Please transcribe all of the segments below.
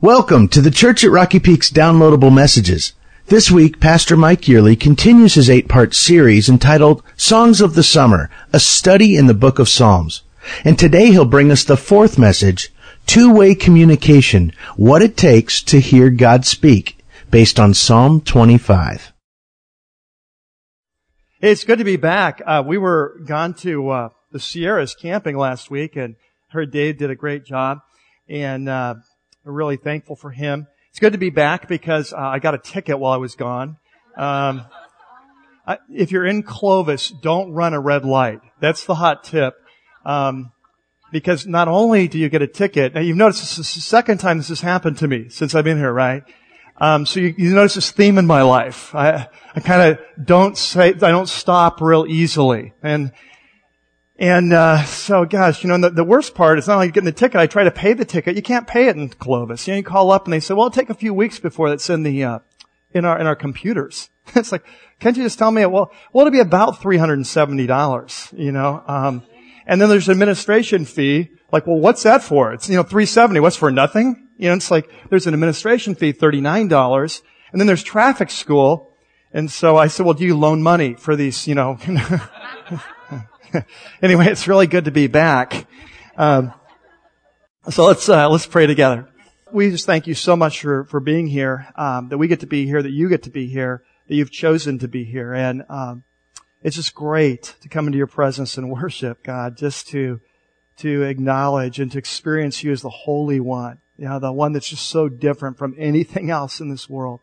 Welcome to the Church at Rocky Peak's downloadable messages. This week, Pastor Mike Yearley continues his eight-part series entitled Songs of the Summer, a study in the book of Psalms. And today he'll bring us the fourth message, Two-Way Communication, What It Takes to Hear God Speak, based on Psalm 25. It's good to be back. Uh, we were gone to uh, the Sierras camping last week and heard Dave did a great job. And uh, really thankful for him. It's good to be back because uh, I got a ticket while I was gone. Um, I, if you're in Clovis, don't run a red light. That's the hot tip. Um, because not only do you get a ticket, now you've noticed this is the second time this has happened to me since I've been here, right? Um, so you, you, notice this theme in my life. I, I kind of don't say, I don't stop real easily. And and uh, so, gosh, you know, the, the, worst part is not like getting the ticket. I try to pay the ticket. You can't pay it in Clovis. You know, you call up and they say, "Well, it'll take a few weeks before it's in the uh, in our in our computers." it's like, can't you just tell me? Well, well, it'll be about three hundred and seventy dollars. You know, um, and then there's an administration fee. Like, well, what's that for? It's you know three seventy. What's for nothing? You know, it's like there's an administration fee, thirty nine dollars, and then there's traffic school. And so I said, well, do you loan money for these? You know. anyway, it's really good to be back. Um, so let's uh, let's pray together. We just thank you so much for for being here. Um, that we get to be here. That you get to be here. That you've chosen to be here. And um, it's just great to come into your presence and worship God. Just to to acknowledge and to experience you as the Holy One. You know, the one that's just so different from anything else in this world.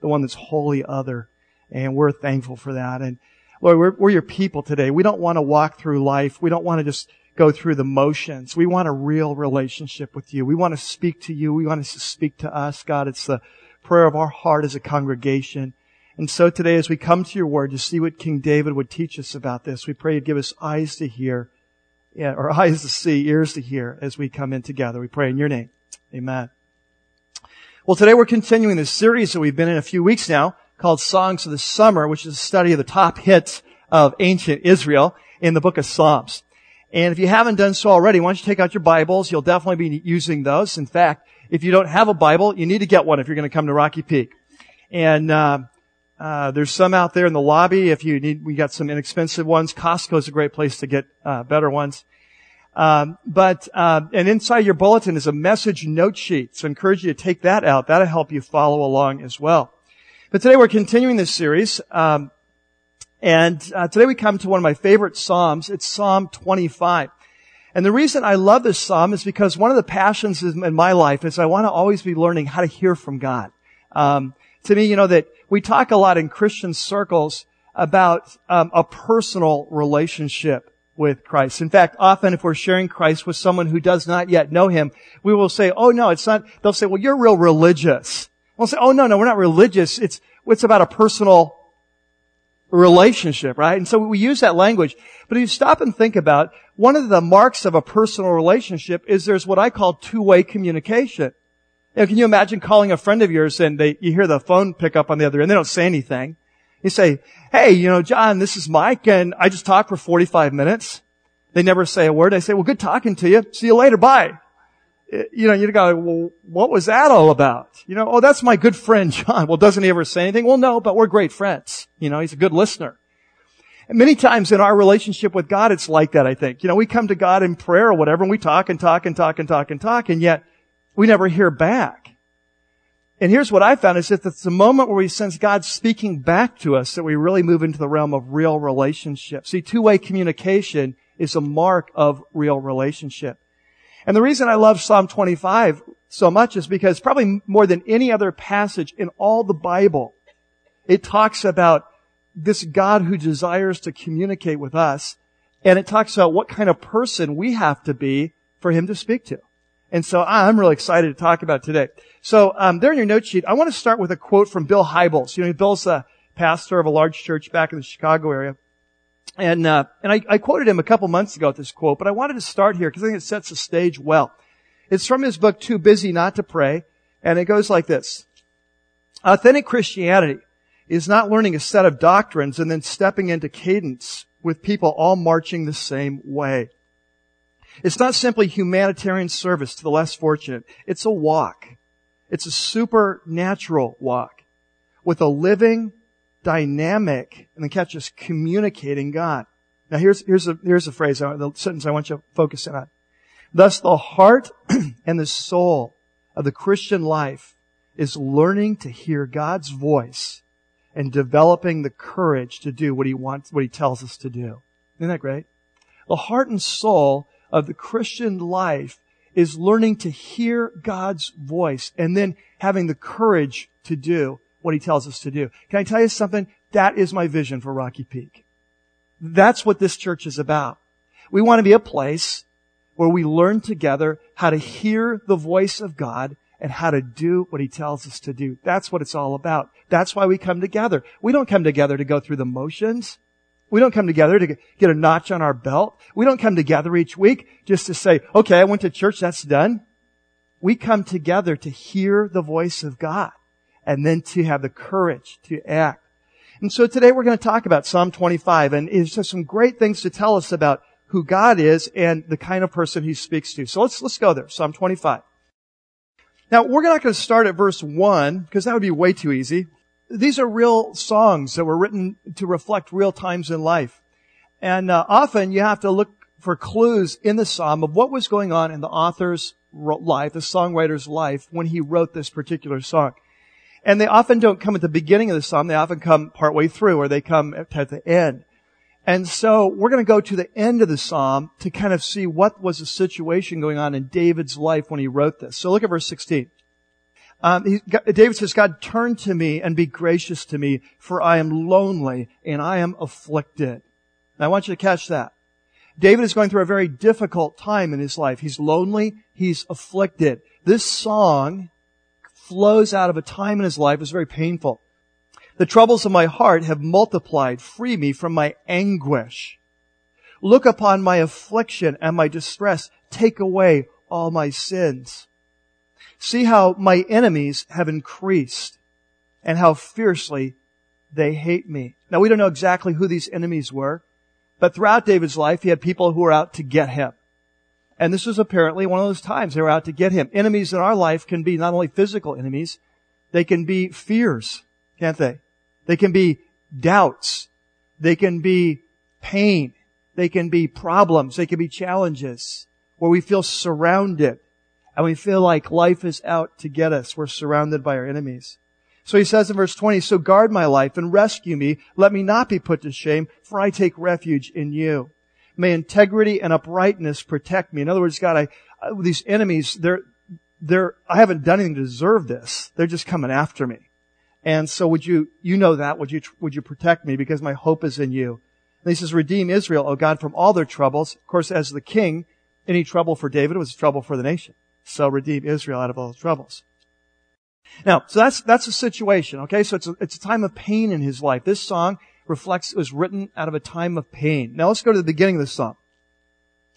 The one that's wholly other. And we're thankful for that. And Lord, we're, we're your people today. We don't want to walk through life. We don't want to just go through the motions. We want a real relationship with you. We want to speak to you. We want to speak to us. God, it's the prayer of our heart as a congregation. And so today, as we come to your word to see what King David would teach us about this, we pray you'd give us eyes to hear, yeah, or eyes to see, ears to hear as we come in together. We pray in your name. Amen. Well, today we're continuing this series that we've been in a few weeks now called Songs of the Summer, which is a study of the top hits of ancient Israel in the book of Psalms. And if you haven't done so already, why don't you take out your Bibles? You'll definitely be using those. In fact, if you don't have a Bible, you need to get one if you're going to come to Rocky Peak. And uh, uh, there's some out there in the lobby. If you need, we got some inexpensive ones. Costco is a great place to get uh, better ones. Um, but uh, and inside your bulletin is a message note sheet. So I encourage you to take that out. That'll help you follow along as well. But today we're continuing this series, um, and uh, today we come to one of my favorite psalms. It's Psalm 25. And the reason I love this psalm is because one of the passions in my life is I want to always be learning how to hear from God. Um, to me, you know that we talk a lot in Christian circles about um, a personal relationship with Christ. In fact, often if we're sharing Christ with someone who does not yet know Him, we will say, "Oh no, it's not." They'll say, "Well, you're real religious." We'll say, oh no, no, we're not religious. It's, it's about a personal relationship, right? And so we use that language. But if you stop and think about, one of the marks of a personal relationship is there's what I call two-way communication. You know, can you imagine calling a friend of yours and they, you hear the phone pick up on the other end, they don't say anything. You say, hey, you know, John, this is Mike and I just talked for 45 minutes. They never say a word. I say, well, good talking to you. See you later. Bye you know, you go, well, what was that all about? You know, oh, that's my good friend John. Well, doesn't he ever say anything? Well, no, but we're great friends. You know, he's a good listener. And many times in our relationship with God, it's like that, I think. You know, we come to God in prayer or whatever, and we talk and talk and talk and talk and talk, and yet we never hear back. And here's what I found is that it's the moment where we sense God speaking back to us that we really move into the realm of real relationship. See, two-way communication is a mark of real relationship. And the reason I love Psalm 25 so much is because probably more than any other passage in all the Bible, it talks about this God who desires to communicate with us. And it talks about what kind of person we have to be for him to speak to. And so I'm really excited to talk about today. So um, there in your note sheet, I want to start with a quote from Bill Hybels. You know, Bill's a pastor of a large church back in the Chicago area. And, uh, and I, I, quoted him a couple months ago at this quote, but I wanted to start here because I think it sets the stage well. It's from his book, Too Busy Not to Pray, and it goes like this. Authentic Christianity is not learning a set of doctrines and then stepping into cadence with people all marching the same way. It's not simply humanitarian service to the less fortunate. It's a walk. It's a supernatural walk with a living, dynamic, and then catch us communicating God. Now here's, here's a, here's a phrase, the sentence I want you to focus in on. Thus the heart and the soul of the Christian life is learning to hear God's voice and developing the courage to do what he wants, what he tells us to do. Isn't that great? The heart and soul of the Christian life is learning to hear God's voice and then having the courage to do what he tells us to do. Can I tell you something? That is my vision for Rocky Peak. That's what this church is about. We want to be a place where we learn together how to hear the voice of God and how to do what he tells us to do. That's what it's all about. That's why we come together. We don't come together to go through the motions. We don't come together to get a notch on our belt. We don't come together each week just to say, okay, I went to church, that's done. We come together to hear the voice of God and then to have the courage to act. And so today we're going to talk about Psalm 25 and it's just some great things to tell us about who God is and the kind of person he speaks to. So let's, let's go there. Psalm 25. Now, we're not going to start at verse 1 because that would be way too easy. These are real songs that were written to reflect real times in life. And uh, often you have to look for clues in the psalm of what was going on in the author's life, the songwriter's life, when he wrote this particular song. And they often don't come at the beginning of the psalm. They often come partway through or they come at the end. And so we're going to go to the end of the psalm to kind of see what was the situation going on in David's life when he wrote this. So look at verse 16. Um, he, David says, God, turn to me and be gracious to me, for I am lonely and I am afflicted. Now, I want you to catch that. David is going through a very difficult time in his life. He's lonely. He's afflicted. This song flows out of a time in his life was very painful. The troubles of my heart have multiplied. Free me from my anguish. Look upon my affliction and my distress. Take away all my sins. See how my enemies have increased and how fiercely they hate me. Now we don't know exactly who these enemies were, but throughout David's life, he had people who were out to get him. And this was apparently one of those times they were out to get him. Enemies in our life can be not only physical enemies, they can be fears, can't they? They can be doubts. They can be pain. They can be problems. They can be challenges where we feel surrounded and we feel like life is out to get us. We're surrounded by our enemies. So he says in verse 20, so guard my life and rescue me. Let me not be put to shame, for I take refuge in you. May integrity and uprightness protect me. In other words, God, I, these enemies, they're, they're, I haven't done anything to deserve this. They're just coming after me. And so would you, you know that, would you, would you protect me because my hope is in you? And he says, redeem Israel, O God, from all their troubles. Of course, as the king, any trouble for David was trouble for the nation. So redeem Israel out of all the troubles. Now, so that's, that's the situation, okay? So it's a, it's a time of pain in his life. This song reflects, it was written out of a time of pain. Now let's go to the beginning of the song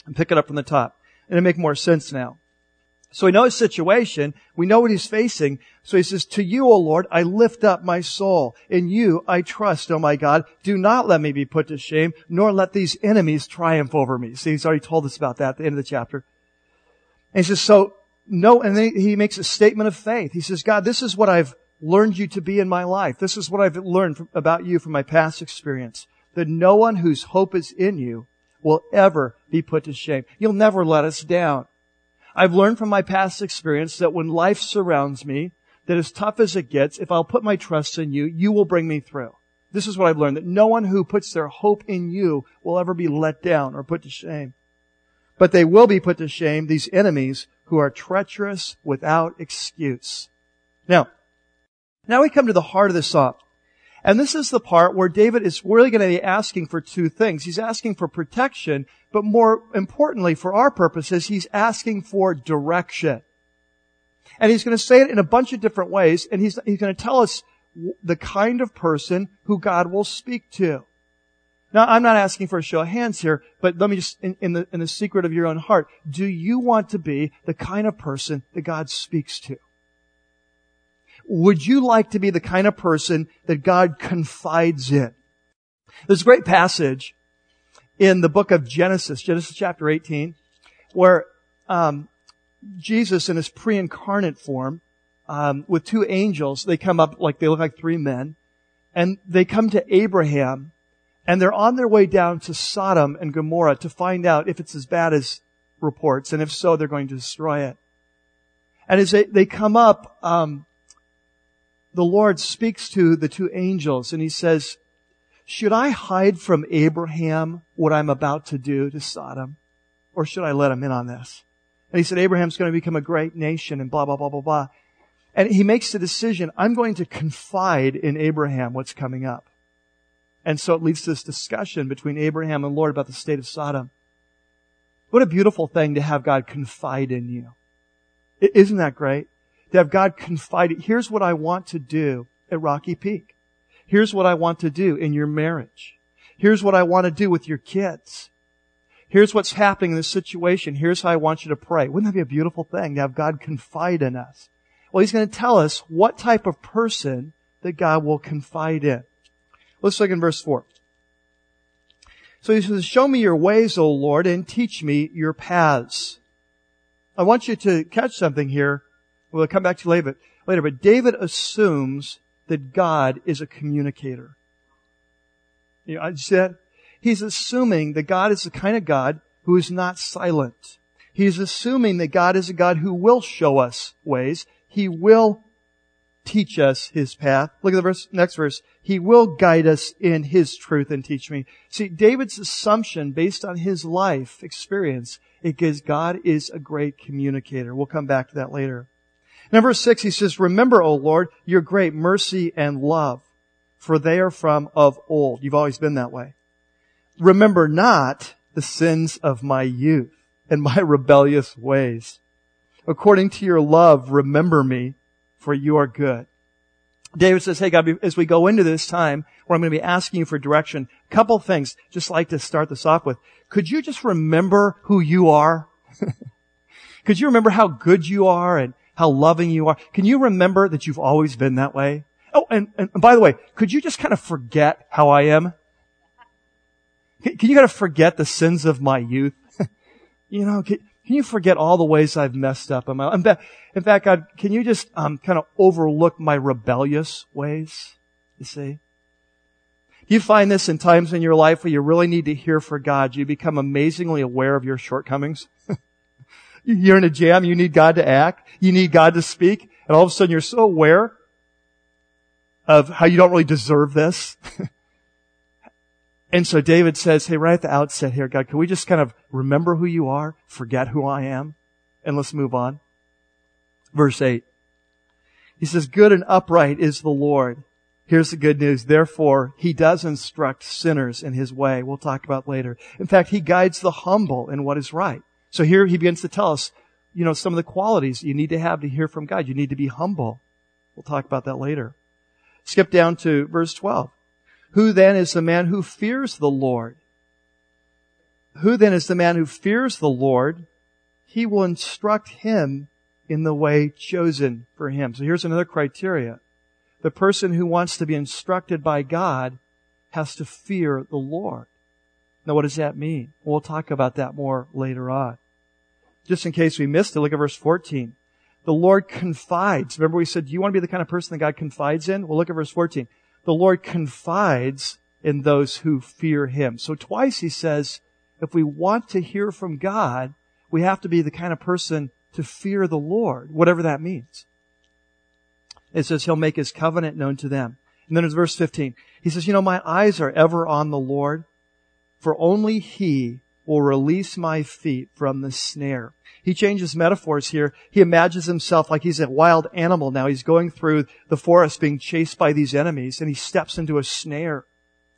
and pick it up from the top. And it'll make more sense now. So we know his situation. We know what he's facing. So he says, to you, O Lord, I lift up my soul. In you I trust, O my God. Do not let me be put to shame, nor let these enemies triumph over me. See, he's already told us about that at the end of the chapter. And he says, so no, and then he makes a statement of faith. He says, God, this is what I've learned you to be in my life. This is what I've learned from, about you from my past experience. That no one whose hope is in you will ever be put to shame. You'll never let us down. I've learned from my past experience that when life surrounds me, that as tough as it gets, if I'll put my trust in you, you will bring me through. This is what I've learned, that no one who puts their hope in you will ever be let down or put to shame. But they will be put to shame, these enemies who are treacherous without excuse. Now, now we come to the heart of the psalm. And this is the part where David is really going to be asking for two things. He's asking for protection, but more importantly for our purposes, he's asking for direction. And he's going to say it in a bunch of different ways, and he's, he's going to tell us the kind of person who God will speak to. Now, I'm not asking for a show of hands here, but let me just, in, in, the, in the secret of your own heart, do you want to be the kind of person that God speaks to? Would you like to be the kind of person that God confides in? There's a great passage in the book of Genesis, Genesis chapter 18, where um, Jesus in his pre-incarnate form um, with two angels. They come up like they look like three men, and they come to Abraham, and they're on their way down to Sodom and Gomorrah to find out if it's as bad as reports, and if so, they're going to destroy it. And as they, they come up, um, the Lord speaks to the two angels, and He says, "Should I hide from Abraham what I'm about to do to Sodom, or should I let him in on this?" And He said, "Abraham's going to become a great nation," and blah blah blah blah blah. And he makes the decision, I'm going to confide in Abraham what's coming up. And so it leads to this discussion between Abraham and Lord about the state of Sodom. What a beautiful thing to have God confide in you. Isn't that great? To have God confide, here's what I want to do at Rocky Peak. Here's what I want to do in your marriage. Here's what I want to do with your kids. Here's what's happening in this situation. Here's how I want you to pray. Wouldn't that be a beautiful thing to have God confide in us? Well, he's going to tell us what type of person that God will confide in. Let's look in verse 4. So he says, show me your ways, O Lord, and teach me your paths. I want you to catch something here. We'll come back to later, later, but David assumes that God is a communicator. You know, I said, he's assuming that God is the kind of God who is not silent. He's assuming that God is a God who will show us ways. He will teach us His path. Look at the verse, next verse. He will guide us in His truth and teach me. See, David's assumption based on his life experience is God is a great communicator. We'll come back to that later. Number six, he says, remember, O Lord, your great mercy and love, for they are from of old. You've always been that way. Remember not the sins of my youth and my rebellious ways. According to your love, remember me, for you are good. David says, hey God, as we go into this time where I'm going to be asking you for direction, a couple things, just like to start this off with. Could you just remember who you are? Could you remember how good you are and how loving you are? Can you remember that you've always been that way? Oh, and, and by the way, could you just kind of forget how I am? Can, can you kind of forget the sins of my youth? you know, can, can you forget all the ways I've messed up in my? In fact, God, can you just um, kind of overlook my rebellious ways? You see? You find this in times in your life where you really need to hear for God. You become amazingly aware of your shortcomings. you're in a jam. You need God to act. You need God to speak. And all of a sudden you're so aware of how you don't really deserve this. And so David says, hey, right at the outset here, God, can we just kind of remember who you are, forget who I am, and let's move on? Verse 8. He says, good and upright is the Lord. Here's the good news. Therefore, he does instruct sinners in his way. We'll talk about later. In fact, he guides the humble in what is right. So here he begins to tell us, you know, some of the qualities you need to have to hear from God. You need to be humble. We'll talk about that later. Skip down to verse 12. Who then is the man who fears the Lord? Who then is the man who fears the Lord? He will instruct him in the way chosen for him. So here's another criteria. The person who wants to be instructed by God has to fear the Lord. Now what does that mean? We'll talk about that more later on. Just in case we missed it, look at verse 14. The Lord confides. Remember we said, do you want to be the kind of person that God confides in? Well, look at verse 14 the Lord confides in those who fear Him. So twice He says, if we want to hear from God, we have to be the kind of person to fear the Lord, whatever that means. It says He'll make His covenant known to them. And then there's verse 15. He says, you know, my eyes are ever on the Lord, for only He will release my feet from the snare. He changes metaphors here. He imagines himself like he's a wild animal now. He's going through the forest being chased by these enemies and he steps into a snare.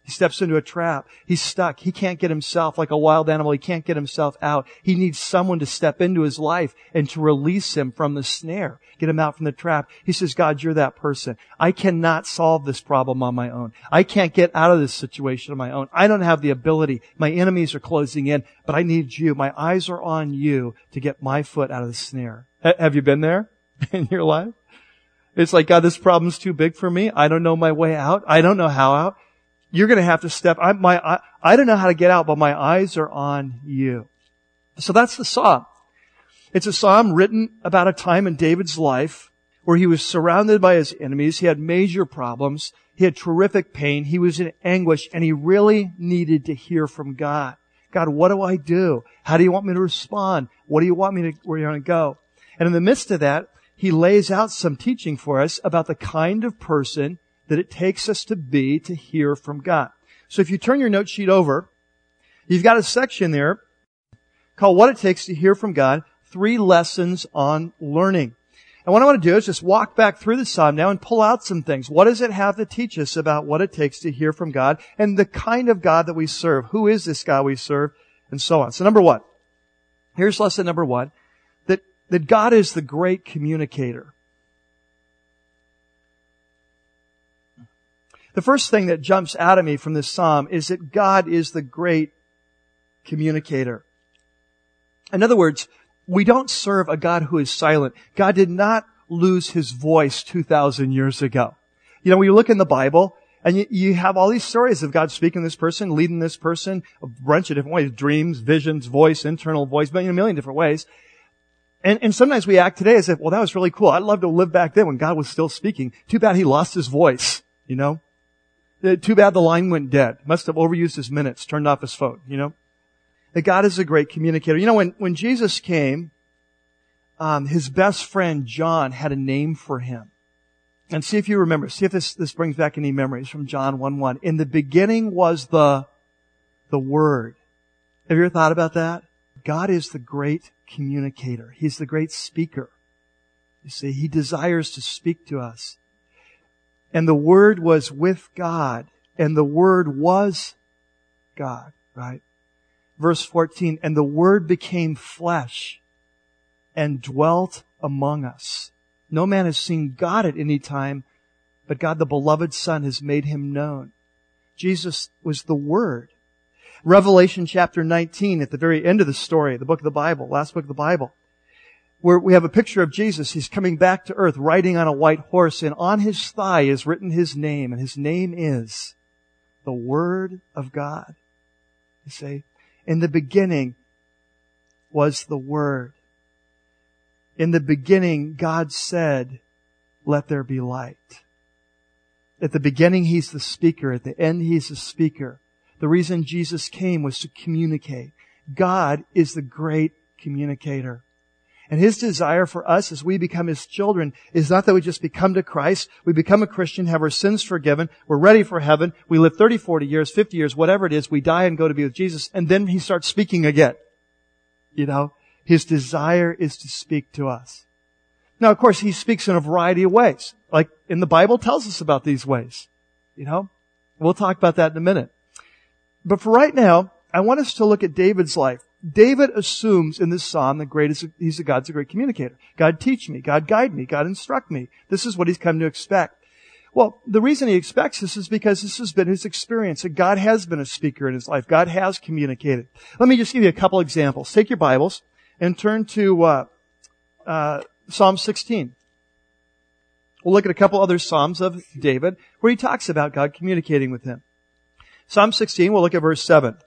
He steps into a trap. He's stuck. He can't get himself like a wild animal. He can't get himself out. He needs someone to step into his life and to release him from the snare, get him out from the trap. He says, God, you're that person. I cannot solve this problem on my own. I can't get out of this situation on my own. I don't have the ability. My enemies are closing in, but I need you. My eyes are on you to get my foot out of the snare. H- have you been there in your life? It's like, God, this problem's too big for me. I don't know my way out. I don't know how out. You're going to have to step. I, my, I, I don't know how to get out, but my eyes are on you. So that's the psalm. It's a psalm written about a time in David's life where he was surrounded by his enemies. He had major problems. He had terrific pain. He was in anguish and he really needed to hear from God. God, what do I do? How do you want me to respond? What do you want me to, where you want to go? And in the midst of that, he lays out some teaching for us about the kind of person that it takes us to be to hear from God. So if you turn your note sheet over, you've got a section there called What It Takes to Hear from God, Three Lessons on Learning. And what I want to do is just walk back through the psalm now and pull out some things. What does it have to teach us about what it takes to hear from God and the kind of God that we serve? Who is this God we serve? And so on. So number one. Here's lesson number one. That, that God is the great communicator. The first thing that jumps out at me from this psalm is that God is the great communicator. In other words, we don't serve a God who is silent. God did not lose his voice 2,000 years ago. You know, when you look in the Bible, and you, you, have all these stories of God speaking to this person, leading this person, a bunch of different ways, dreams, visions, voice, internal voice, but in a million different ways. And, and sometimes we act today as if, well, that was really cool. I'd love to live back then when God was still speaking. Too bad he lost his voice, you know? Uh, too bad the line went dead. Must have overused his minutes, turned off his phone, you know? that God is a great communicator. You know, when, when Jesus came, um, his best friend John had a name for him. And see if you remember. See if this, this brings back any memories from John 1 1. In the beginning was the, the Word. Have you ever thought about that? God is the great communicator. He's the great speaker. You see, He desires to speak to us. And the Word was with God, and the Word was God, right? verse 14, and the Word became flesh and dwelt among us. No man has seen God at any time, but God the beloved Son has made him known. Jesus was the Word. Revelation chapter 19, at the very end of the story, the book of the Bible, last book of the Bible, where we have a picture of Jesus. He's coming back to earth riding on a white horse, and on his thigh is written his name, and his name is the Word of God. You say, in the beginning was the Word. In the beginning, God said, let there be light. At the beginning, He's the speaker. At the end, He's the speaker. The reason Jesus came was to communicate. God is the great communicator. And his desire for us as we become his children is not that we just become to Christ, we become a Christian, have our sins forgiven, we're ready for heaven, we live 30, 40 years, 50 years, whatever it is, we die and go to be with Jesus, and then he starts speaking again. You know, his desire is to speak to us. Now, of course, he speaks in a variety of ways. Like, in the Bible tells us about these ways. You know? We'll talk about that in a minute. But for right now, I want us to look at David's life. David assumes in this psalm that great is, he's a God's a great communicator. God teach me. God guide me. God instruct me. This is what he's come to expect. Well, the reason he expects this is because this has been his experience. That God has been a speaker in his life. God has communicated. Let me just give you a couple examples. Take your Bibles and turn to uh, uh, Psalm 16. We'll look at a couple other Psalms of David where he talks about God communicating with him. Psalm 16, we'll look at verse 7.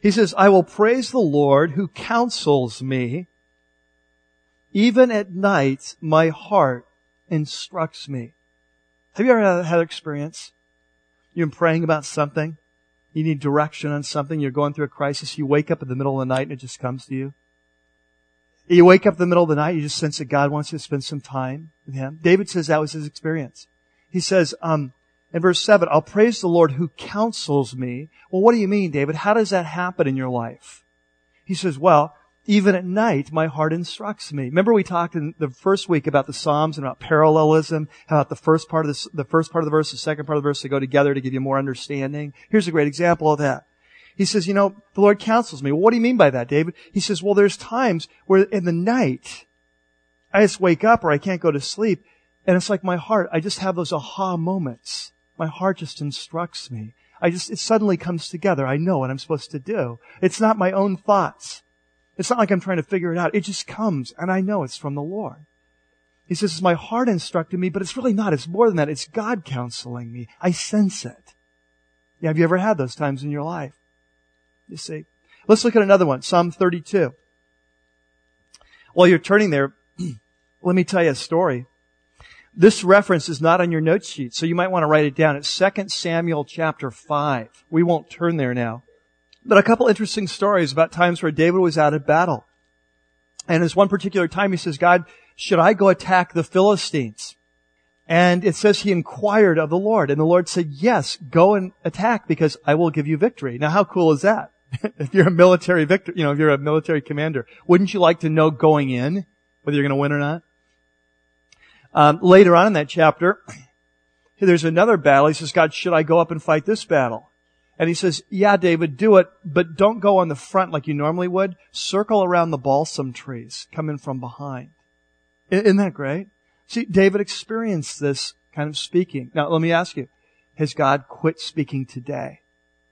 He says, I will praise the Lord who counsels me. Even at night, my heart instructs me. Have you ever had that experience? You're praying about something. You need direction on something. You're going through a crisis. You wake up in the middle of the night and it just comes to you. You wake up in the middle of the night. You just sense that God wants you to spend some time with Him. David says that was his experience. He says, um, in verse 7, I'll praise the Lord who counsels me. Well, what do you mean, David? How does that happen in your life? He says, well, even at night, my heart instructs me. Remember we talked in the first week about the Psalms and about parallelism, about the first part of the, the first part of the verse, the second part of the verse to go together to give you more understanding. Here's a great example of that. He says, you know, the Lord counsels me. Well, what do you mean by that, David? He says, well, there's times where in the night, I just wake up or I can't go to sleep, and it's like my heart, I just have those aha moments my heart just instructs me. I just, it suddenly comes together. I know what I'm supposed to do. It's not my own thoughts. It's not like I'm trying to figure it out. It just comes and I know it's from the Lord. He says, it's my heart instructing me, but it's really not. It's more than that. It's God counseling me. I sense it. Yeah, have you ever had those times in your life? You see. Let's look at another one. Psalm 32. While you're turning there, let me tell you a story This reference is not on your note sheet, so you might want to write it down. It's 2 Samuel chapter 5. We won't turn there now. But a couple interesting stories about times where David was out at battle. And there's one particular time he says, God, should I go attack the Philistines? And it says he inquired of the Lord. And the Lord said, yes, go and attack because I will give you victory. Now how cool is that? if you're a military victor, you know, if you're a military commander, wouldn't you like to know going in whether you're going to win or not? Um, later on in that chapter, there's another battle. He says, God, should I go up and fight this battle? And he says, yeah, David, do it, but don't go on the front like you normally would. Circle around the balsam trees, come in from behind. Isn't that great? See, David experienced this kind of speaking. Now, let me ask you, has God quit speaking today?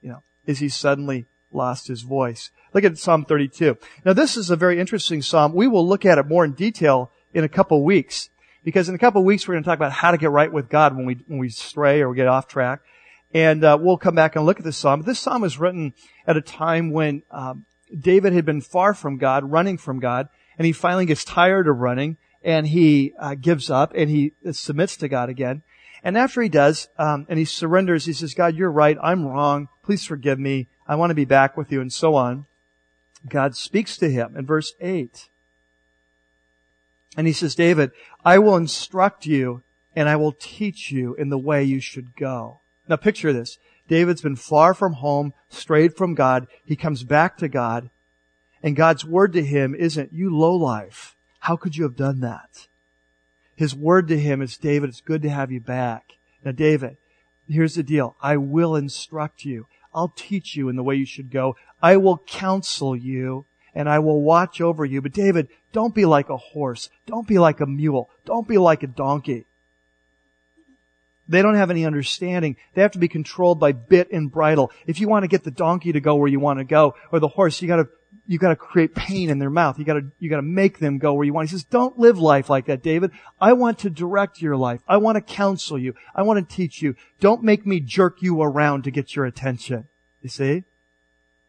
You know, is he suddenly lost his voice? Look at Psalm 32. Now, this is a very interesting psalm. We will look at it more in detail in a couple weeks. Because in a couple of weeks, we're going to talk about how to get right with God when we, when we stray or we get off track. And uh, we'll come back and look at this psalm. This psalm was written at a time when um, David had been far from God, running from God, and he finally gets tired of running, and he uh, gives up, and he submits to God again. And after he does, um, and he surrenders, he says, God, you're right. I'm wrong. Please forgive me. I want to be back with you, and so on. God speaks to him in verse 8. And he says, David, I will instruct you and I will teach you in the way you should go. Now picture this. David's been far from home, strayed from God. He comes back to God and God's word to him isn't, you lowlife. How could you have done that? His word to him is, David, it's good to have you back. Now David, here's the deal. I will instruct you. I'll teach you in the way you should go. I will counsel you and I will watch over you. But David, don't be like a horse. Don't be like a mule. Don't be like a donkey. They don't have any understanding. They have to be controlled by bit and bridle. If you want to get the donkey to go where you want to go, or the horse, you gotta, you gotta create pain in their mouth. You gotta, you gotta make them go where you want. He says, don't live life like that, David. I want to direct your life. I want to counsel you. I want to teach you. Don't make me jerk you around to get your attention. You see?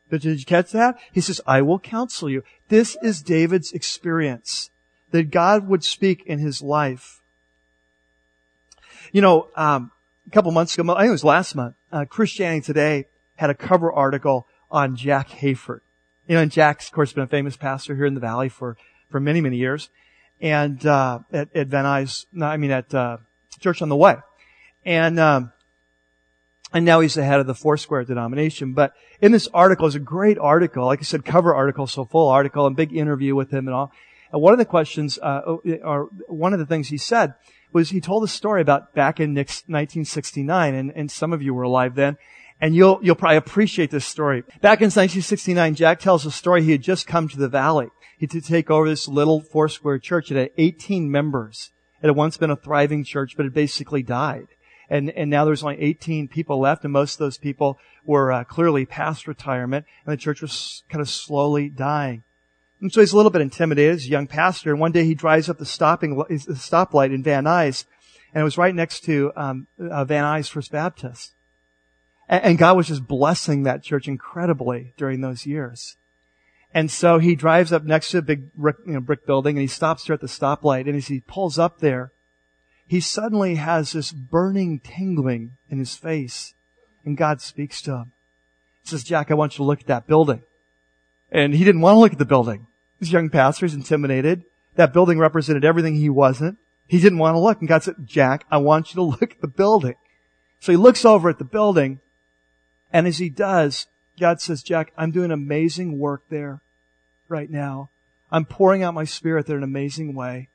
Did you catch that? He says, I will counsel you. This is David's experience. That God would speak in his life. You know, um, a couple months ago, I think it was last month, uh, Christianity Today had a cover article on Jack Hayford. You know, and Jack's, of course, been a famous pastor here in the valley for, for many, many years. And, uh, at, at Van Nuys, no, I mean at, uh, Church on the Way. And, um, and now he's the head of the Foursquare denomination. But in this article is a great article, like I said, cover article, so full article, and big interview with him and all. And one of the questions, uh, or one of the things he said was he told a story about back in 1969, and, and some of you were alive then, and you'll you'll probably appreciate this story. Back in 1969, Jack tells a story. He had just come to the valley. He to take over this little Foursquare church. It had 18 members. It had once been a thriving church, but it basically died and and now there's only 18 people left, and most of those people were uh, clearly past retirement, and the church was kind of slowly dying. And so he's a little bit intimidated as a young pastor. And one day he drives up the stopping the stoplight in Van Nuys, and it was right next to um, uh, Van Nuys First Baptist. And, and God was just blessing that church incredibly during those years. And so he drives up next to a big brick, you know, brick building, and he stops there at the stoplight. And as he pulls up there, he suddenly has this burning tingling in his face. And God speaks to him. He says, Jack, I want you to look at that building. And he didn't want to look at the building. This young pastor is intimidated. That building represented everything he wasn't. He didn't want to look. And God said, Jack, I want you to look at the building. So he looks over at the building. And as he does, God says, Jack, I'm doing amazing work there right now. I'm pouring out my spirit there in an amazing way.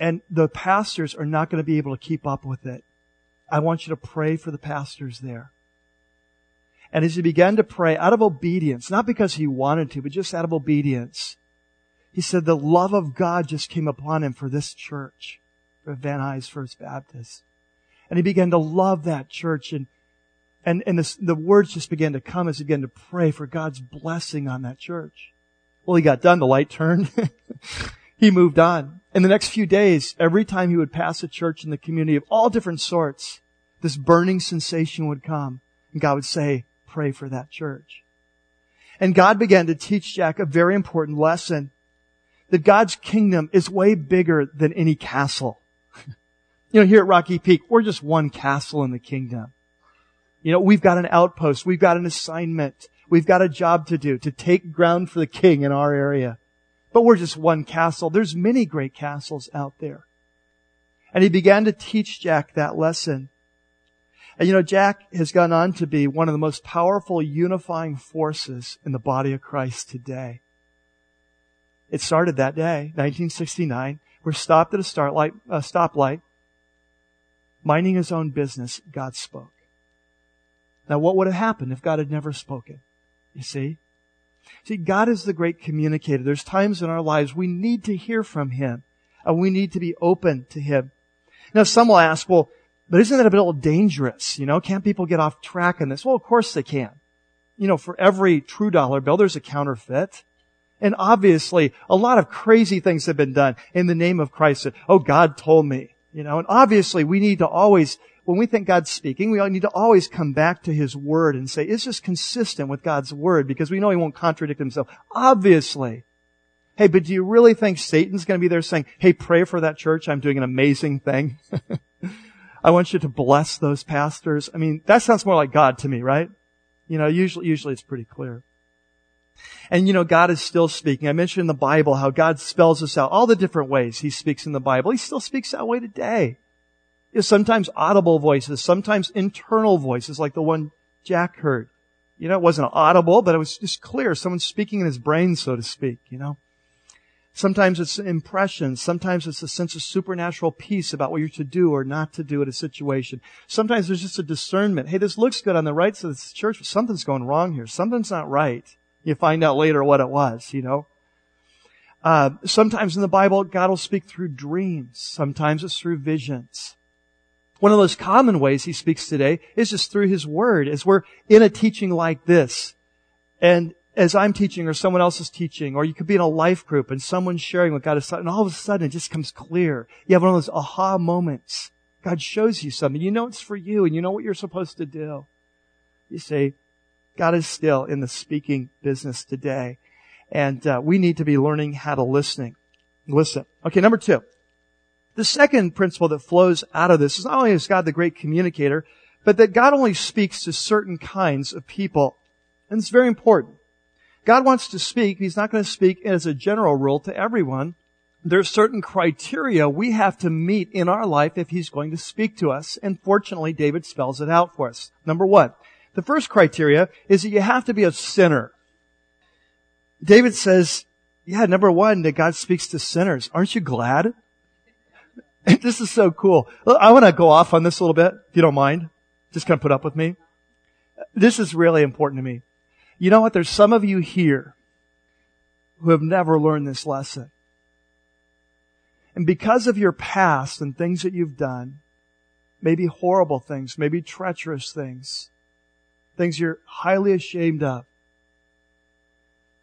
And the pastors are not going to be able to keep up with it. I want you to pray for the pastors there. And as he began to pray out of obedience, not because he wanted to, but just out of obedience, he said the love of God just came upon him for this church, for Van Nuys First Baptist. And he began to love that church and and, and this, the words just began to come as he began to pray for God's blessing on that church. Well, he got done, the light turned. he moved on. In the next few days, every time he would pass a church in the community of all different sorts, this burning sensation would come. And God would say, pray for that church. And God began to teach Jack a very important lesson that God's kingdom is way bigger than any castle. You know, here at Rocky Peak, we're just one castle in the kingdom. You know, we've got an outpost. We've got an assignment. We've got a job to do to take ground for the king in our area. But we're just one castle. There's many great castles out there. And he began to teach Jack that lesson. And you know, Jack has gone on to be one of the most powerful unifying forces in the body of Christ today. It started that day, 1969. We're stopped at a starlight, a stoplight, minding his own business. God spoke. Now, what would have happened if God had never spoken? You see? See, God is the great communicator. There's times in our lives we need to hear from Him and we need to be open to Him. Now, some will ask, well, but isn't that a little dangerous? You know, can't people get off track in this? Well, of course they can. You know, for every true dollar bill, there's a counterfeit. And obviously, a lot of crazy things have been done in the name of Christ. Oh, God told me. You know, and obviously we need to always, when we think God's speaking, we need to always come back to His Word and say, is this consistent with God's Word? Because we know He won't contradict Himself. Obviously. Hey, but do you really think Satan's going to be there saying, hey, pray for that church. I'm doing an amazing thing. I want you to bless those pastors. I mean, that sounds more like God to me, right? You know, usually, usually it's pretty clear. And you know, God is still speaking. I mentioned in the Bible how God spells us out all the different ways He speaks in the Bible. He still speaks that way today. Know, sometimes audible voices, sometimes internal voices like the one Jack heard. You know, it wasn't audible, but it was just clear. Someone's speaking in his brain, so to speak, you know. Sometimes it's impressions. Sometimes it's a sense of supernatural peace about what you're to do or not to do at a situation. Sometimes there's just a discernment. Hey, this looks good on the right side of this church, but something's going wrong here. Something's not right. You find out later what it was, you know. Uh, sometimes in the Bible, God will speak through dreams. Sometimes it's through visions. One of those common ways he speaks today is just through his word. As we're in a teaching like this, and as I'm teaching or someone else is teaching, or you could be in a life group and someone's sharing what God has said, and all of a sudden it just comes clear. You have one of those aha moments. God shows you something. You know it's for you and you know what you're supposed to do. You say, God is still in the speaking business today. And uh, we need to be learning how to listening. Listen. Okay, number two. The second principle that flows out of this is not only is God the great communicator, but that God only speaks to certain kinds of people. And it's very important. God wants to speak. He's not going to speak as a general rule to everyone. There's certain criteria we have to meet in our life if He's going to speak to us. And fortunately, David spells it out for us. Number one, the first criteria is that you have to be a sinner. David says, yeah, number one, that God speaks to sinners. Aren't you glad? this is so cool. I want to go off on this a little bit, if you don't mind. Just kind of put up with me. This is really important to me. You know what? There's some of you here who have never learned this lesson. And because of your past and things that you've done, maybe horrible things, maybe treacherous things, things you're highly ashamed of,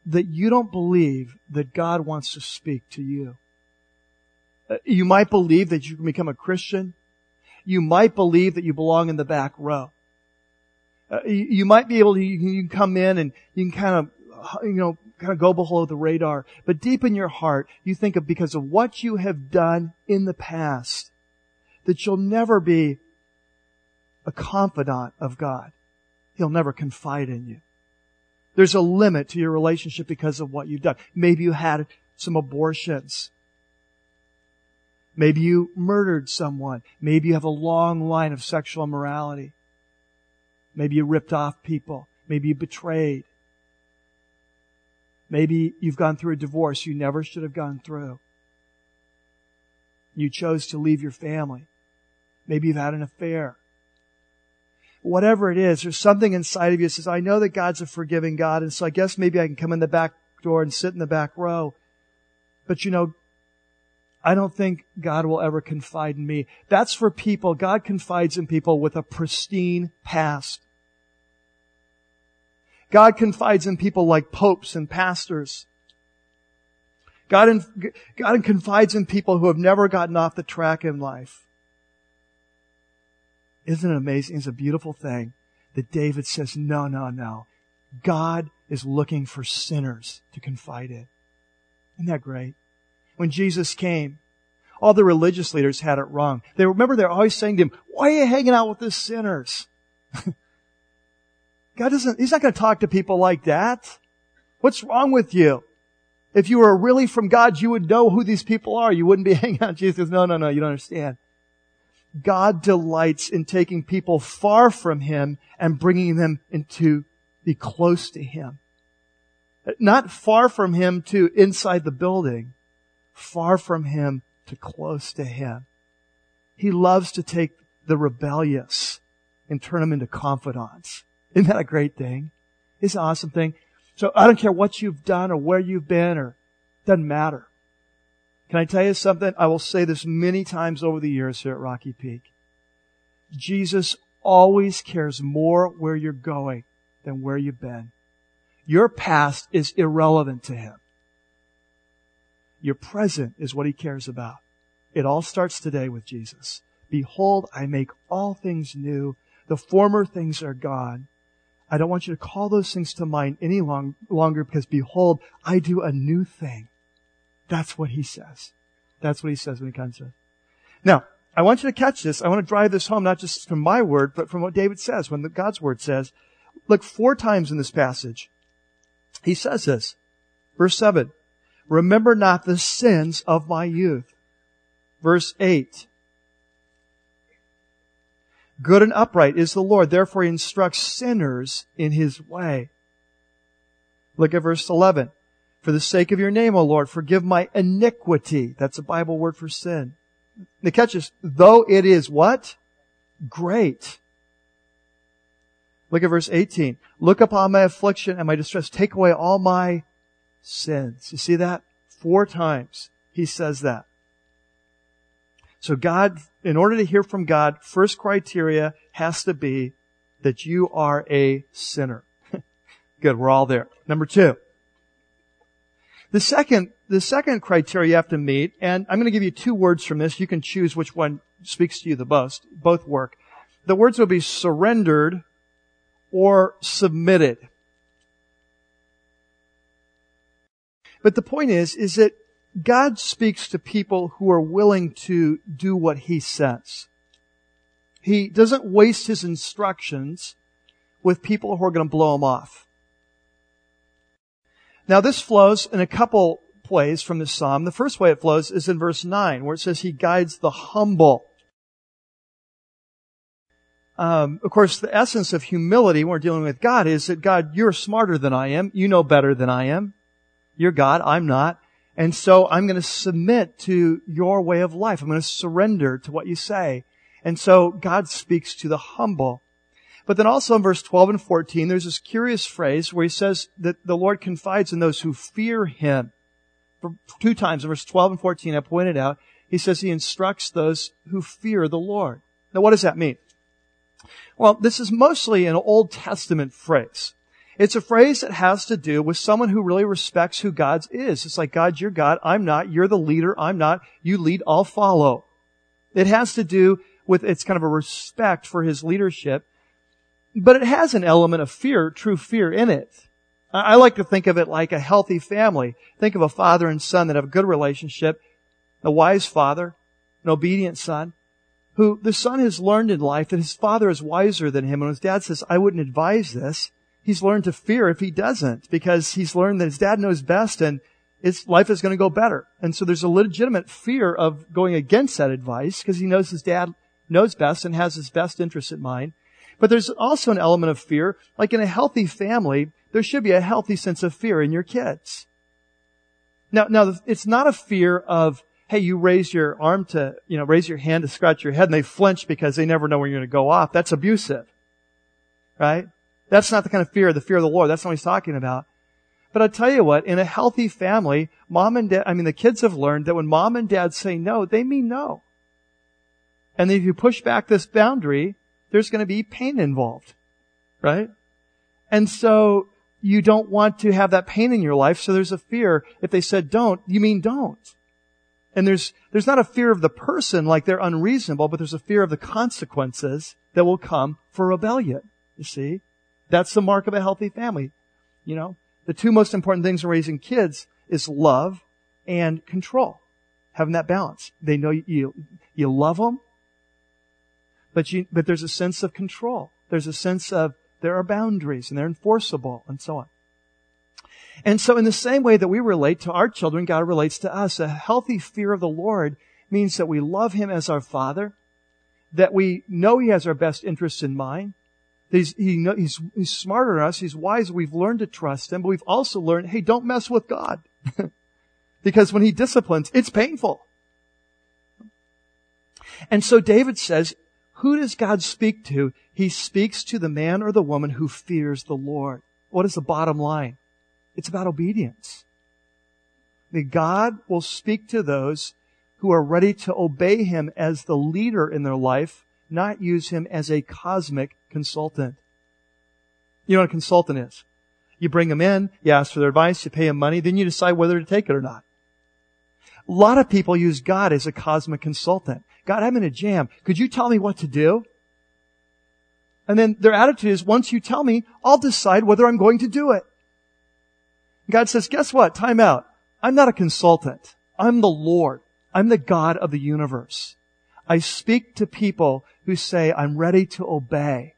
that you don't believe that God wants to speak to you. Uh, you might believe that you can become a Christian. You might believe that you belong in the back row. Uh, you, you, might be able to, you you can come in and you can kind of, you know, kind of go below the radar. But deep in your heart, you think of because of what you have done in the past, that you'll never be a confidant of God. He'll never confide in you. There's a limit to your relationship because of what you've done. Maybe you had some abortions. Maybe you murdered someone. Maybe you have a long line of sexual immorality. Maybe you ripped off people. Maybe you betrayed. Maybe you've gone through a divorce you never should have gone through. You chose to leave your family. Maybe you've had an affair whatever it is, there's something inside of you that says, I know that God's a forgiving God, and so I guess maybe I can come in the back door and sit in the back row. But you know, I don't think God will ever confide in me. That's for people, God confides in people with a pristine past. God confides in people like popes and pastors. God, in, God confides in people who have never gotten off the track in life. Isn't it amazing? It's a beautiful thing that David says, no, no, no. God is looking for sinners to confide in. Isn't that great? When Jesus came, All the religious leaders had it wrong. They remember they're always saying to him, why are you hanging out with the sinners? God doesn't, He's not going to talk to people like that. What's wrong with you? If you were really from God, you would know who these people are. You wouldn't be hanging out. Jesus no, no, no, you don't understand. God delights in taking people far from Him and bringing them into be close to Him. Not far from Him to inside the building, far from Him to close to Him. He loves to take the rebellious and turn them into confidants. Isn't that a great thing? It's an awesome thing. So I don't care what you've done or where you've been or doesn't matter. Can I tell you something? I will say this many times over the years here at Rocky Peak. Jesus always cares more where you're going than where you've been. Your past is irrelevant to him. Your present is what he cares about. It all starts today with Jesus. Behold, I make all things new. The former things are gone. I don't want you to call those things to mind any long, longer because behold, I do a new thing. That's what he says. That's what he says when he comes to it. Now, I want you to catch this. I want to drive this home, not just from my word, but from what David says, when God's word says. Look, four times in this passage, he says this. Verse 7, remember not the sins of my youth. Verse 8, good and upright is the Lord, therefore he instructs sinners in his way. Look at verse 11. For the sake of your name, O Lord, forgive my iniquity. That's a Bible word for sin. The catch is, though it is what? Great. Look at verse 18. Look upon my affliction and my distress. Take away all my sins. You see that? Four times he says that. So God, in order to hear from God, first criteria has to be that you are a sinner. Good, we're all there. Number two. The second, the second criteria you have to meet, and I'm going to give you two words from this. You can choose which one speaks to you the most. Both work. The words will be surrendered or submitted. But the point is, is that God speaks to people who are willing to do what He says. He doesn't waste His instructions with people who are going to blow Him off. Now this flows in a couple ways from this psalm. The first way it flows is in verse 9, where it says he guides the humble. Um, of course, the essence of humility when we're dealing with God is that God, you're smarter than I am. You know better than I am. You're God. I'm not. And so I'm going to submit to your way of life. I'm going to surrender to what you say. And so God speaks to the humble. But then also in verse 12 and 14, there's this curious phrase where he says that the Lord confides in those who fear him. For two times in verse 12 and 14, I pointed out, he says he instructs those who fear the Lord. Now what does that mean? Well, this is mostly an Old Testament phrase. It's a phrase that has to do with someone who really respects who God is. It's like, God, you're God, I'm not, you're the leader, I'm not, you lead, I'll follow. It has to do with, it's kind of a respect for his leadership but it has an element of fear, true fear in it. I like to think of it like a healthy family. Think of a father and son that have a good relationship, a wise father, an obedient son, who the son has learned in life that his father is wiser than him. And his dad says, I wouldn't advise this, he's learned to fear if he doesn't because he's learned that his dad knows best and his life is going to go better. And so there's a legitimate fear of going against that advice because he knows his dad knows best and has his best interest in mind. But there's also an element of fear. Like in a healthy family, there should be a healthy sense of fear in your kids. Now, now, it's not a fear of, hey, you raise your arm to, you know, raise your hand to scratch your head and they flinch because they never know when you're going to go off. That's abusive. Right? That's not the kind of fear, the fear of the Lord. That's not what he's talking about. But I tell you what, in a healthy family, mom and dad, I mean, the kids have learned that when mom and dad say no, they mean no. And if you push back this boundary, there's going to be pain involved, right? And so you don't want to have that pain in your life. So there's a fear. If they said don't, you mean don't. And there's, there's not a fear of the person like they're unreasonable, but there's a fear of the consequences that will come for rebellion. You see? That's the mark of a healthy family. You know, the two most important things in raising kids is love and control. having that balance. They know you, you love them, but you, but there's a sense of control. There's a sense of there are boundaries and they're enforceable and so on. And so in the same way that we relate to our children, God relates to us. A healthy fear of the Lord means that we love Him as our Father, that we know He has our best interests in mind, he's, he he's, he's smarter than us, He's wise, we've learned to trust Him, but we've also learned, hey, don't mess with God. because when He disciplines, it's painful. And so David says, who does God speak to? He speaks to the man or the woman who fears the Lord. What is the bottom line? It's about obedience. That God will speak to those who are ready to obey Him as the leader in their life, not use Him as a cosmic consultant. You know what a consultant is? You bring them in, you ask for their advice, you pay them money, then you decide whether to take it or not. A lot of people use God as a cosmic consultant. God, I'm in a jam. Could you tell me what to do? And then their attitude is, once you tell me, I'll decide whether I'm going to do it. God says, guess what? Time out. I'm not a consultant. I'm the Lord. I'm the God of the universe. I speak to people who say, I'm ready to obey.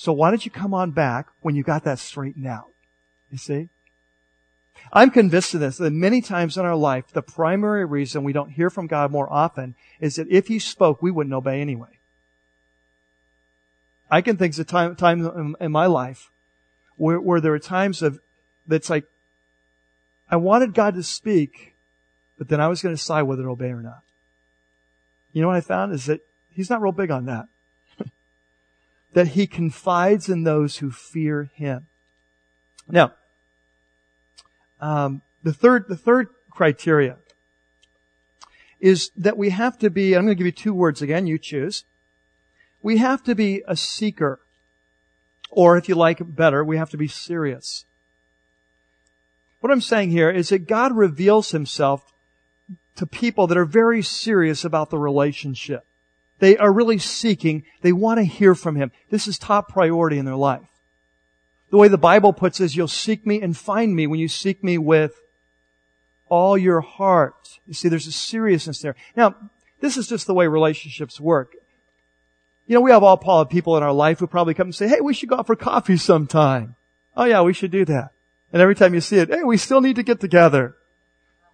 So why don't you come on back when you got that straightened out? You see? I'm convinced of this, that many times in our life, the primary reason we don't hear from God more often is that if He spoke, we wouldn't obey anyway. I can think of time, time in, in my life where, where there are times of, that's like, I wanted God to speak, but then I was going to decide whether to obey or not. You know what I found is that He's not real big on that. That He confides in those who fear Him. Now, um, the third, the third criteria is that we have to be, I'm going to give you two words again, you choose. We have to be a seeker. Or if you like better, we have to be serious. What I'm saying here is that God reveals himself to people that are very serious about the relationship. They are really seeking, they want to hear from him. This is top priority in their life. The way the Bible puts it is you'll seek me and find me when you seek me with all your heart. You see, there's a seriousness there. Now, this is just the way relationships work. You know, we have all Paul people in our life who probably come and say, hey, we should go out for coffee sometime. Oh yeah, we should do that. And every time you see it, hey, we still need to get together.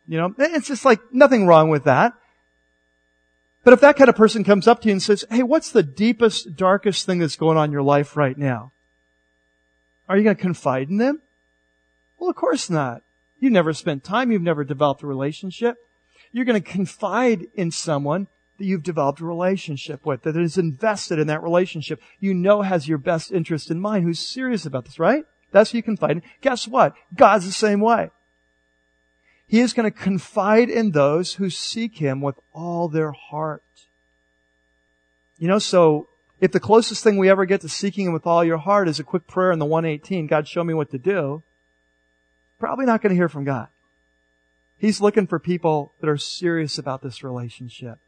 You know, it's just like nothing wrong with that. But if that kind of person comes up to you and says, hey, what's the deepest, darkest thing that's going on in your life right now? Are you going to confide in them? Well, of course not. You've never spent time. You've never developed a relationship. You're going to confide in someone that you've developed a relationship with, that is invested in that relationship. You know has your best interest in mind, who's serious about this, right? That's who you confide in. Guess what? God's the same way. He is going to confide in those who seek Him with all their heart. You know, so if the closest thing we ever get to seeking Him with all your heart is a quick prayer in the 118, God show me what to do, probably not going to hear from God. He's looking for people that are serious about this relationship,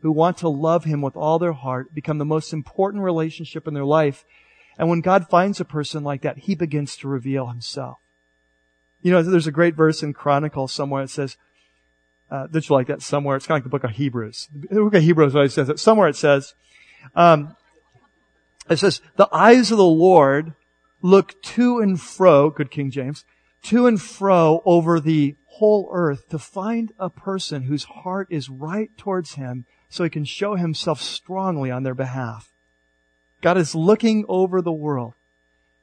who want to love Him with all their heart, become the most important relationship in their life. And when God finds a person like that, He begins to reveal Himself. You know, there's a great verse in Chronicles somewhere that says, uh, that you like that somewhere. It's kind of like the book of Hebrews. The book of Hebrews always says it. Somewhere it says, um, it says, the eyes of the Lord look to and fro, good King James, to and fro over the whole earth to find a person whose heart is right towards him so he can show himself strongly on their behalf. God is looking over the world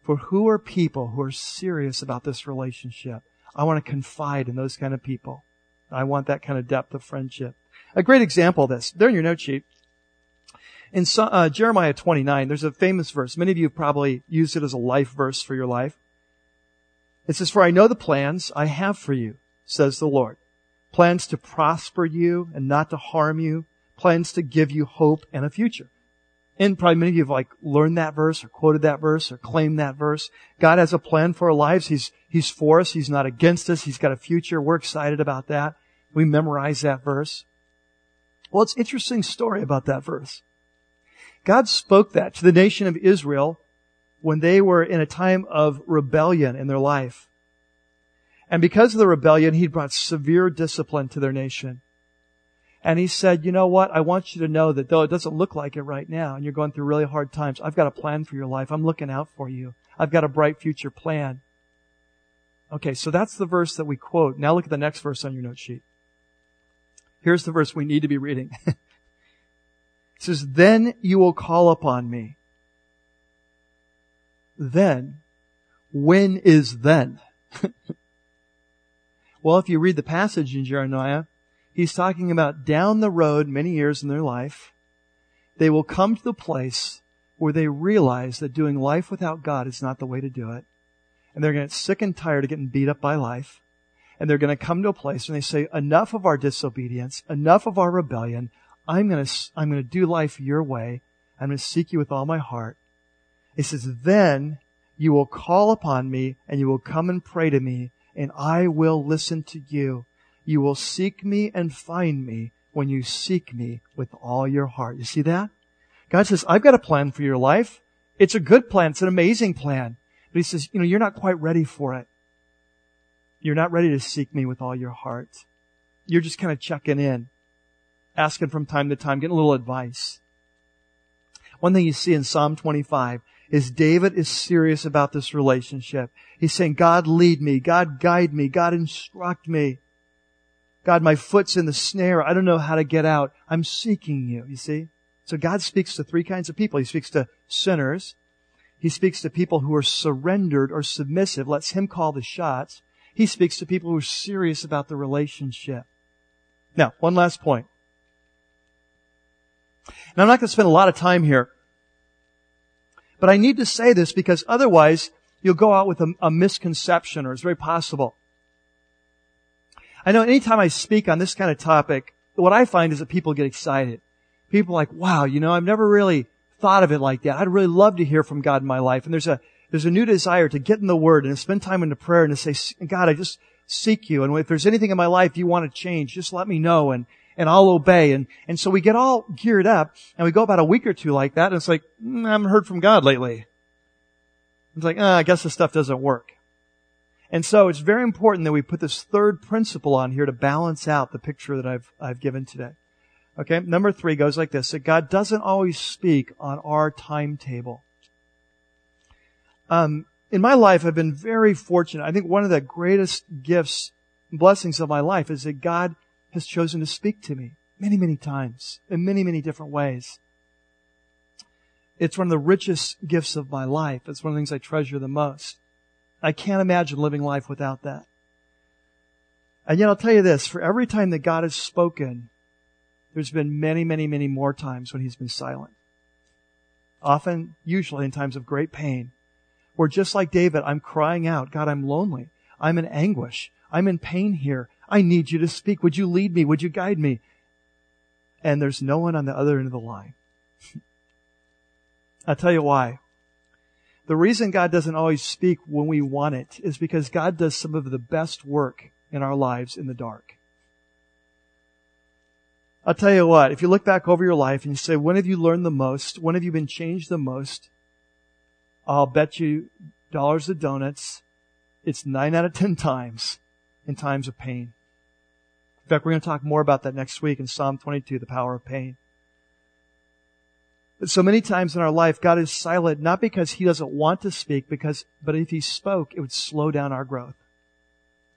for who are people who are serious about this relationship. I want to confide in those kind of people. I want that kind of depth of friendship. A great example of this, they're in your note sheet, in uh, Jeremiah 29, there's a famous verse. Many of you have probably used it as a life verse for your life. It says, For I know the plans I have for you, says the Lord. Plans to prosper you and not to harm you. Plans to give you hope and a future. And probably many of you have like learned that verse or quoted that verse or claimed that verse. God has a plan for our lives. He's, He's for us. He's not against us. He's got a future. We're excited about that. We memorize that verse. Well, it's an interesting story about that verse. God spoke that to the nation of Israel when they were in a time of rebellion in their life. And because of the rebellion, he brought severe discipline to their nation. And he said, you know what? I want you to know that though it doesn't look like it right now and you're going through really hard times, I've got a plan for your life. I'm looking out for you. I've got a bright future plan. Okay, so that's the verse that we quote. Now look at the next verse on your note sheet. Here's the verse we need to be reading. it says, Then you will call upon me. Then. When is then? well, if you read the passage in Jeremiah, he's talking about down the road many years in their life, they will come to the place where they realize that doing life without God is not the way to do it. And they're going to get sick and tired of getting beat up by life and they're going to come to a place and they say, enough of our disobedience, enough of our rebellion. I'm going to, I'm going to do life your way. I'm going to seek you with all my heart. It says, then you will call upon me and you will come and pray to me and I will listen to you. You will seek me and find me when you seek me with all your heart. You see that? God says, I've got a plan for your life. It's a good plan. It's an amazing plan. But he says, you know, you're not quite ready for it. You're not ready to seek me with all your heart. You're just kind of checking in, asking from time to time, getting a little advice. One thing you see in Psalm 25 is David is serious about this relationship. He's saying, God lead me, God guide me, God instruct me. God, my foot's in the snare. I don't know how to get out. I'm seeking you, you see? So God speaks to three kinds of people. He speaks to sinners. He speaks to people who are surrendered or submissive, lets Him call the shots. He speaks to people who are serious about the relationship. Now, one last point. Now, I'm not going to spend a lot of time here, but I need to say this because otherwise you'll go out with a, a misconception, or it's very possible. I know anytime I speak on this kind of topic, what I find is that people get excited. People are like, wow, you know, I've never really thought of it like that. I'd really love to hear from God in my life. And there's a, there's a new desire to get in the Word and to spend time in the prayer and to say, God, I just seek you. And if there's anything in my life you want to change, just let me know and, and I'll obey. And, and so we get all geared up and we go about a week or two like that and it's like, mm, I haven't heard from God lately. It's like, oh, I guess this stuff doesn't work. And so it's very important that we put this third principle on here to balance out the picture that I've, I've given today. Okay. Number three goes like this, that God doesn't always speak on our timetable. Um, in my life, I've been very fortunate. I think one of the greatest gifts and blessings of my life is that God has chosen to speak to me many, many times in many, many different ways. It's one of the richest gifts of my life. It's one of the things I treasure the most. I can't imagine living life without that. And yet I'll tell you this, for every time that God has spoken, there's been many, many, many more times when He's been silent. Often, usually in times of great pain, where just like David, I'm crying out, God, I'm lonely. I'm in anguish. I'm in pain here. I need you to speak. Would you lead me? Would you guide me? And there's no one on the other end of the line. I'll tell you why. The reason God doesn't always speak when we want it is because God does some of the best work in our lives in the dark. I'll tell you what, if you look back over your life and you say, when have you learned the most? When have you been changed the most? I'll bet you dollars of donuts. It's nine out of ten times in times of pain. In fact, we're going to talk more about that next week in Psalm 22, the power of pain. So many times in our life, God is silent, not because He doesn't want to speak, because, but if He spoke, it would slow down our growth.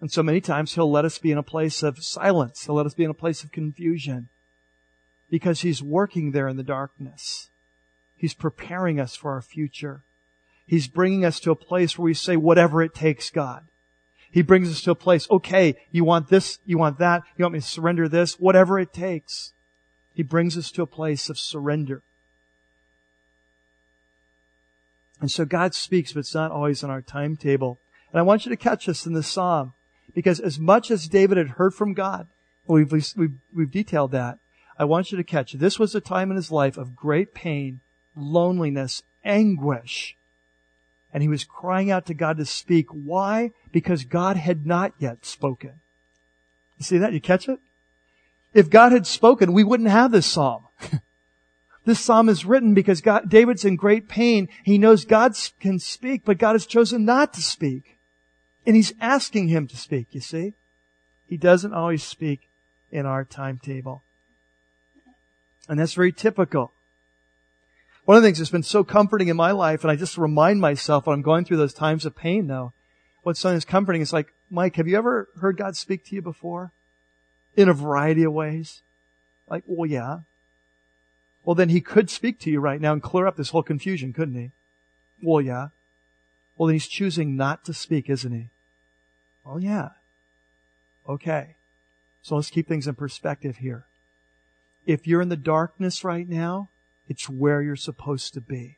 And so many times He'll let us be in a place of silence. He'll let us be in a place of confusion. Because He's working there in the darkness. He's preparing us for our future. He's bringing us to a place where we say, whatever it takes, God. He brings us to a place, okay, you want this, you want that, you want me to surrender this, whatever it takes. He brings us to a place of surrender. And so God speaks, but it's not always on our timetable. And I want you to catch this in the Psalm, because as much as David had heard from God, we've, we've, we've detailed that, I want you to catch this was a time in his life of great pain, loneliness, anguish. And he was crying out to God to speak. Why? Because God had not yet spoken. You see that? You catch it? If God had spoken, we wouldn't have this psalm. this psalm is written because God, David's in great pain. He knows God can speak, but God has chosen not to speak. And he's asking him to speak, you see? He doesn't always speak in our timetable. And that's very typical. One of the things that's been so comforting in my life, and I just remind myself when I'm going through those times of pain though, what's something that's comforting is like, Mike, have you ever heard God speak to you before? In a variety of ways? Like, well, yeah. Well, then he could speak to you right now and clear up this whole confusion, couldn't he? Well, yeah. Well, then he's choosing not to speak, isn't he? Well, yeah. Okay. So let's keep things in perspective here. If you're in the darkness right now, it's where you're supposed to be.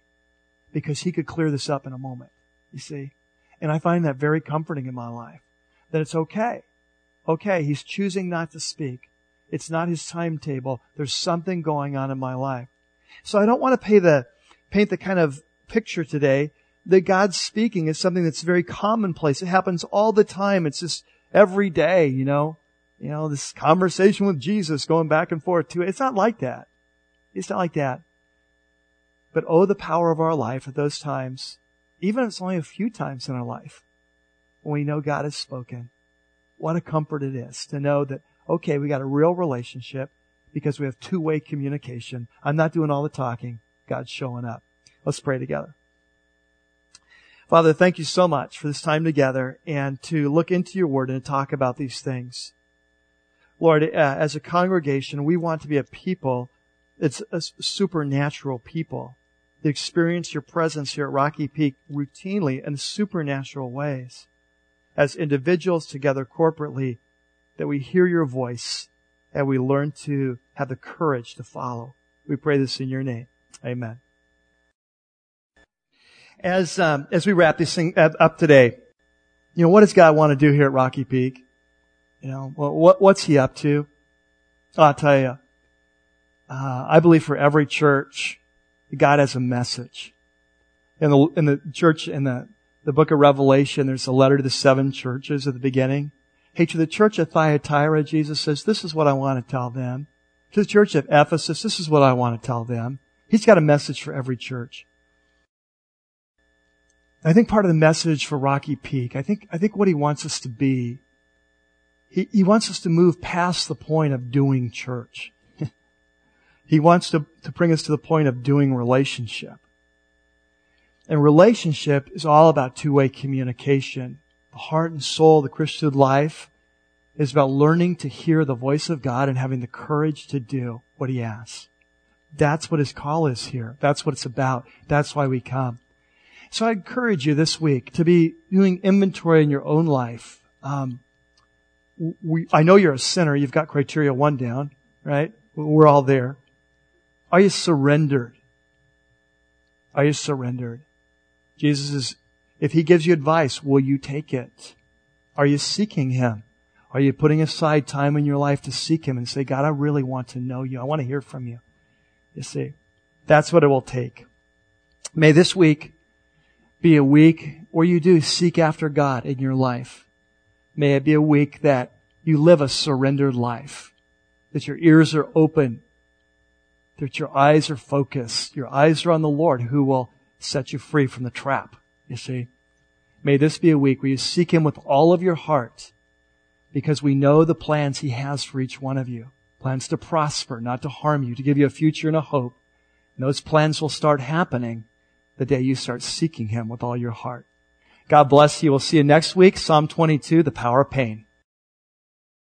Because he could clear this up in a moment. You see? And I find that very comforting in my life. That it's okay. Okay, he's choosing not to speak. It's not his timetable. There's something going on in my life. So I don't want to pay the, paint the kind of picture today that God's speaking is something that's very commonplace. It happens all the time. It's just every day, you know, you know, this conversation with Jesus going back and forth to it. It's not like that. It's not like that. But oh, the power of our life at those times, even if it's only a few times in our life, when we know God has spoken. What a comfort it is to know that, okay, we got a real relationship because we have two-way communication. I'm not doing all the talking. God's showing up. Let's pray together. Father, thank you so much for this time together and to look into your word and talk about these things. Lord, uh, as a congregation, we want to be a people it's a supernatural people that experience your presence here at Rocky Peak routinely in supernatural ways. As individuals together corporately, that we hear your voice and we learn to have the courage to follow. We pray this in your name. Amen. As, um, as we wrap this thing up today, you know, what does God want to do here at Rocky Peak? You know, what, what's he up to? I'll tell you. Uh, I believe for every church, God has a message. In the, in the church, in the, the book of Revelation, there's a letter to the seven churches at the beginning. Hey, to the church of Thyatira, Jesus says, this is what I want to tell them. To the church of Ephesus, this is what I want to tell them. He's got a message for every church. I think part of the message for Rocky Peak, I think, I think what he wants us to be, he, he wants us to move past the point of doing church. He wants to, to bring us to the point of doing relationship. And relationship is all about two-way communication. The heart and soul, of the Christian life is about learning to hear the voice of God and having the courage to do what He asks. That's what His call is here. That's what it's about. That's why we come. So I encourage you this week to be doing inventory in your own life. Um, we, I know you're a sinner. You've got criteria one down, right? We're all there. Are you surrendered? Are you surrendered? Jesus is, if He gives you advice, will you take it? Are you seeking Him? Are you putting aside time in your life to seek Him and say, God, I really want to know you. I want to hear from you. You see, that's what it will take. May this week be a week where you do seek after God in your life. May it be a week that you live a surrendered life, that your ears are open that your eyes are focused. Your eyes are on the Lord who will set you free from the trap. You see? May this be a week where you seek Him with all of your heart because we know the plans He has for each one of you. Plans to prosper, not to harm you, to give you a future and a hope. And those plans will start happening the day you start seeking Him with all your heart. God bless you. We'll see you next week. Psalm 22, the power of pain.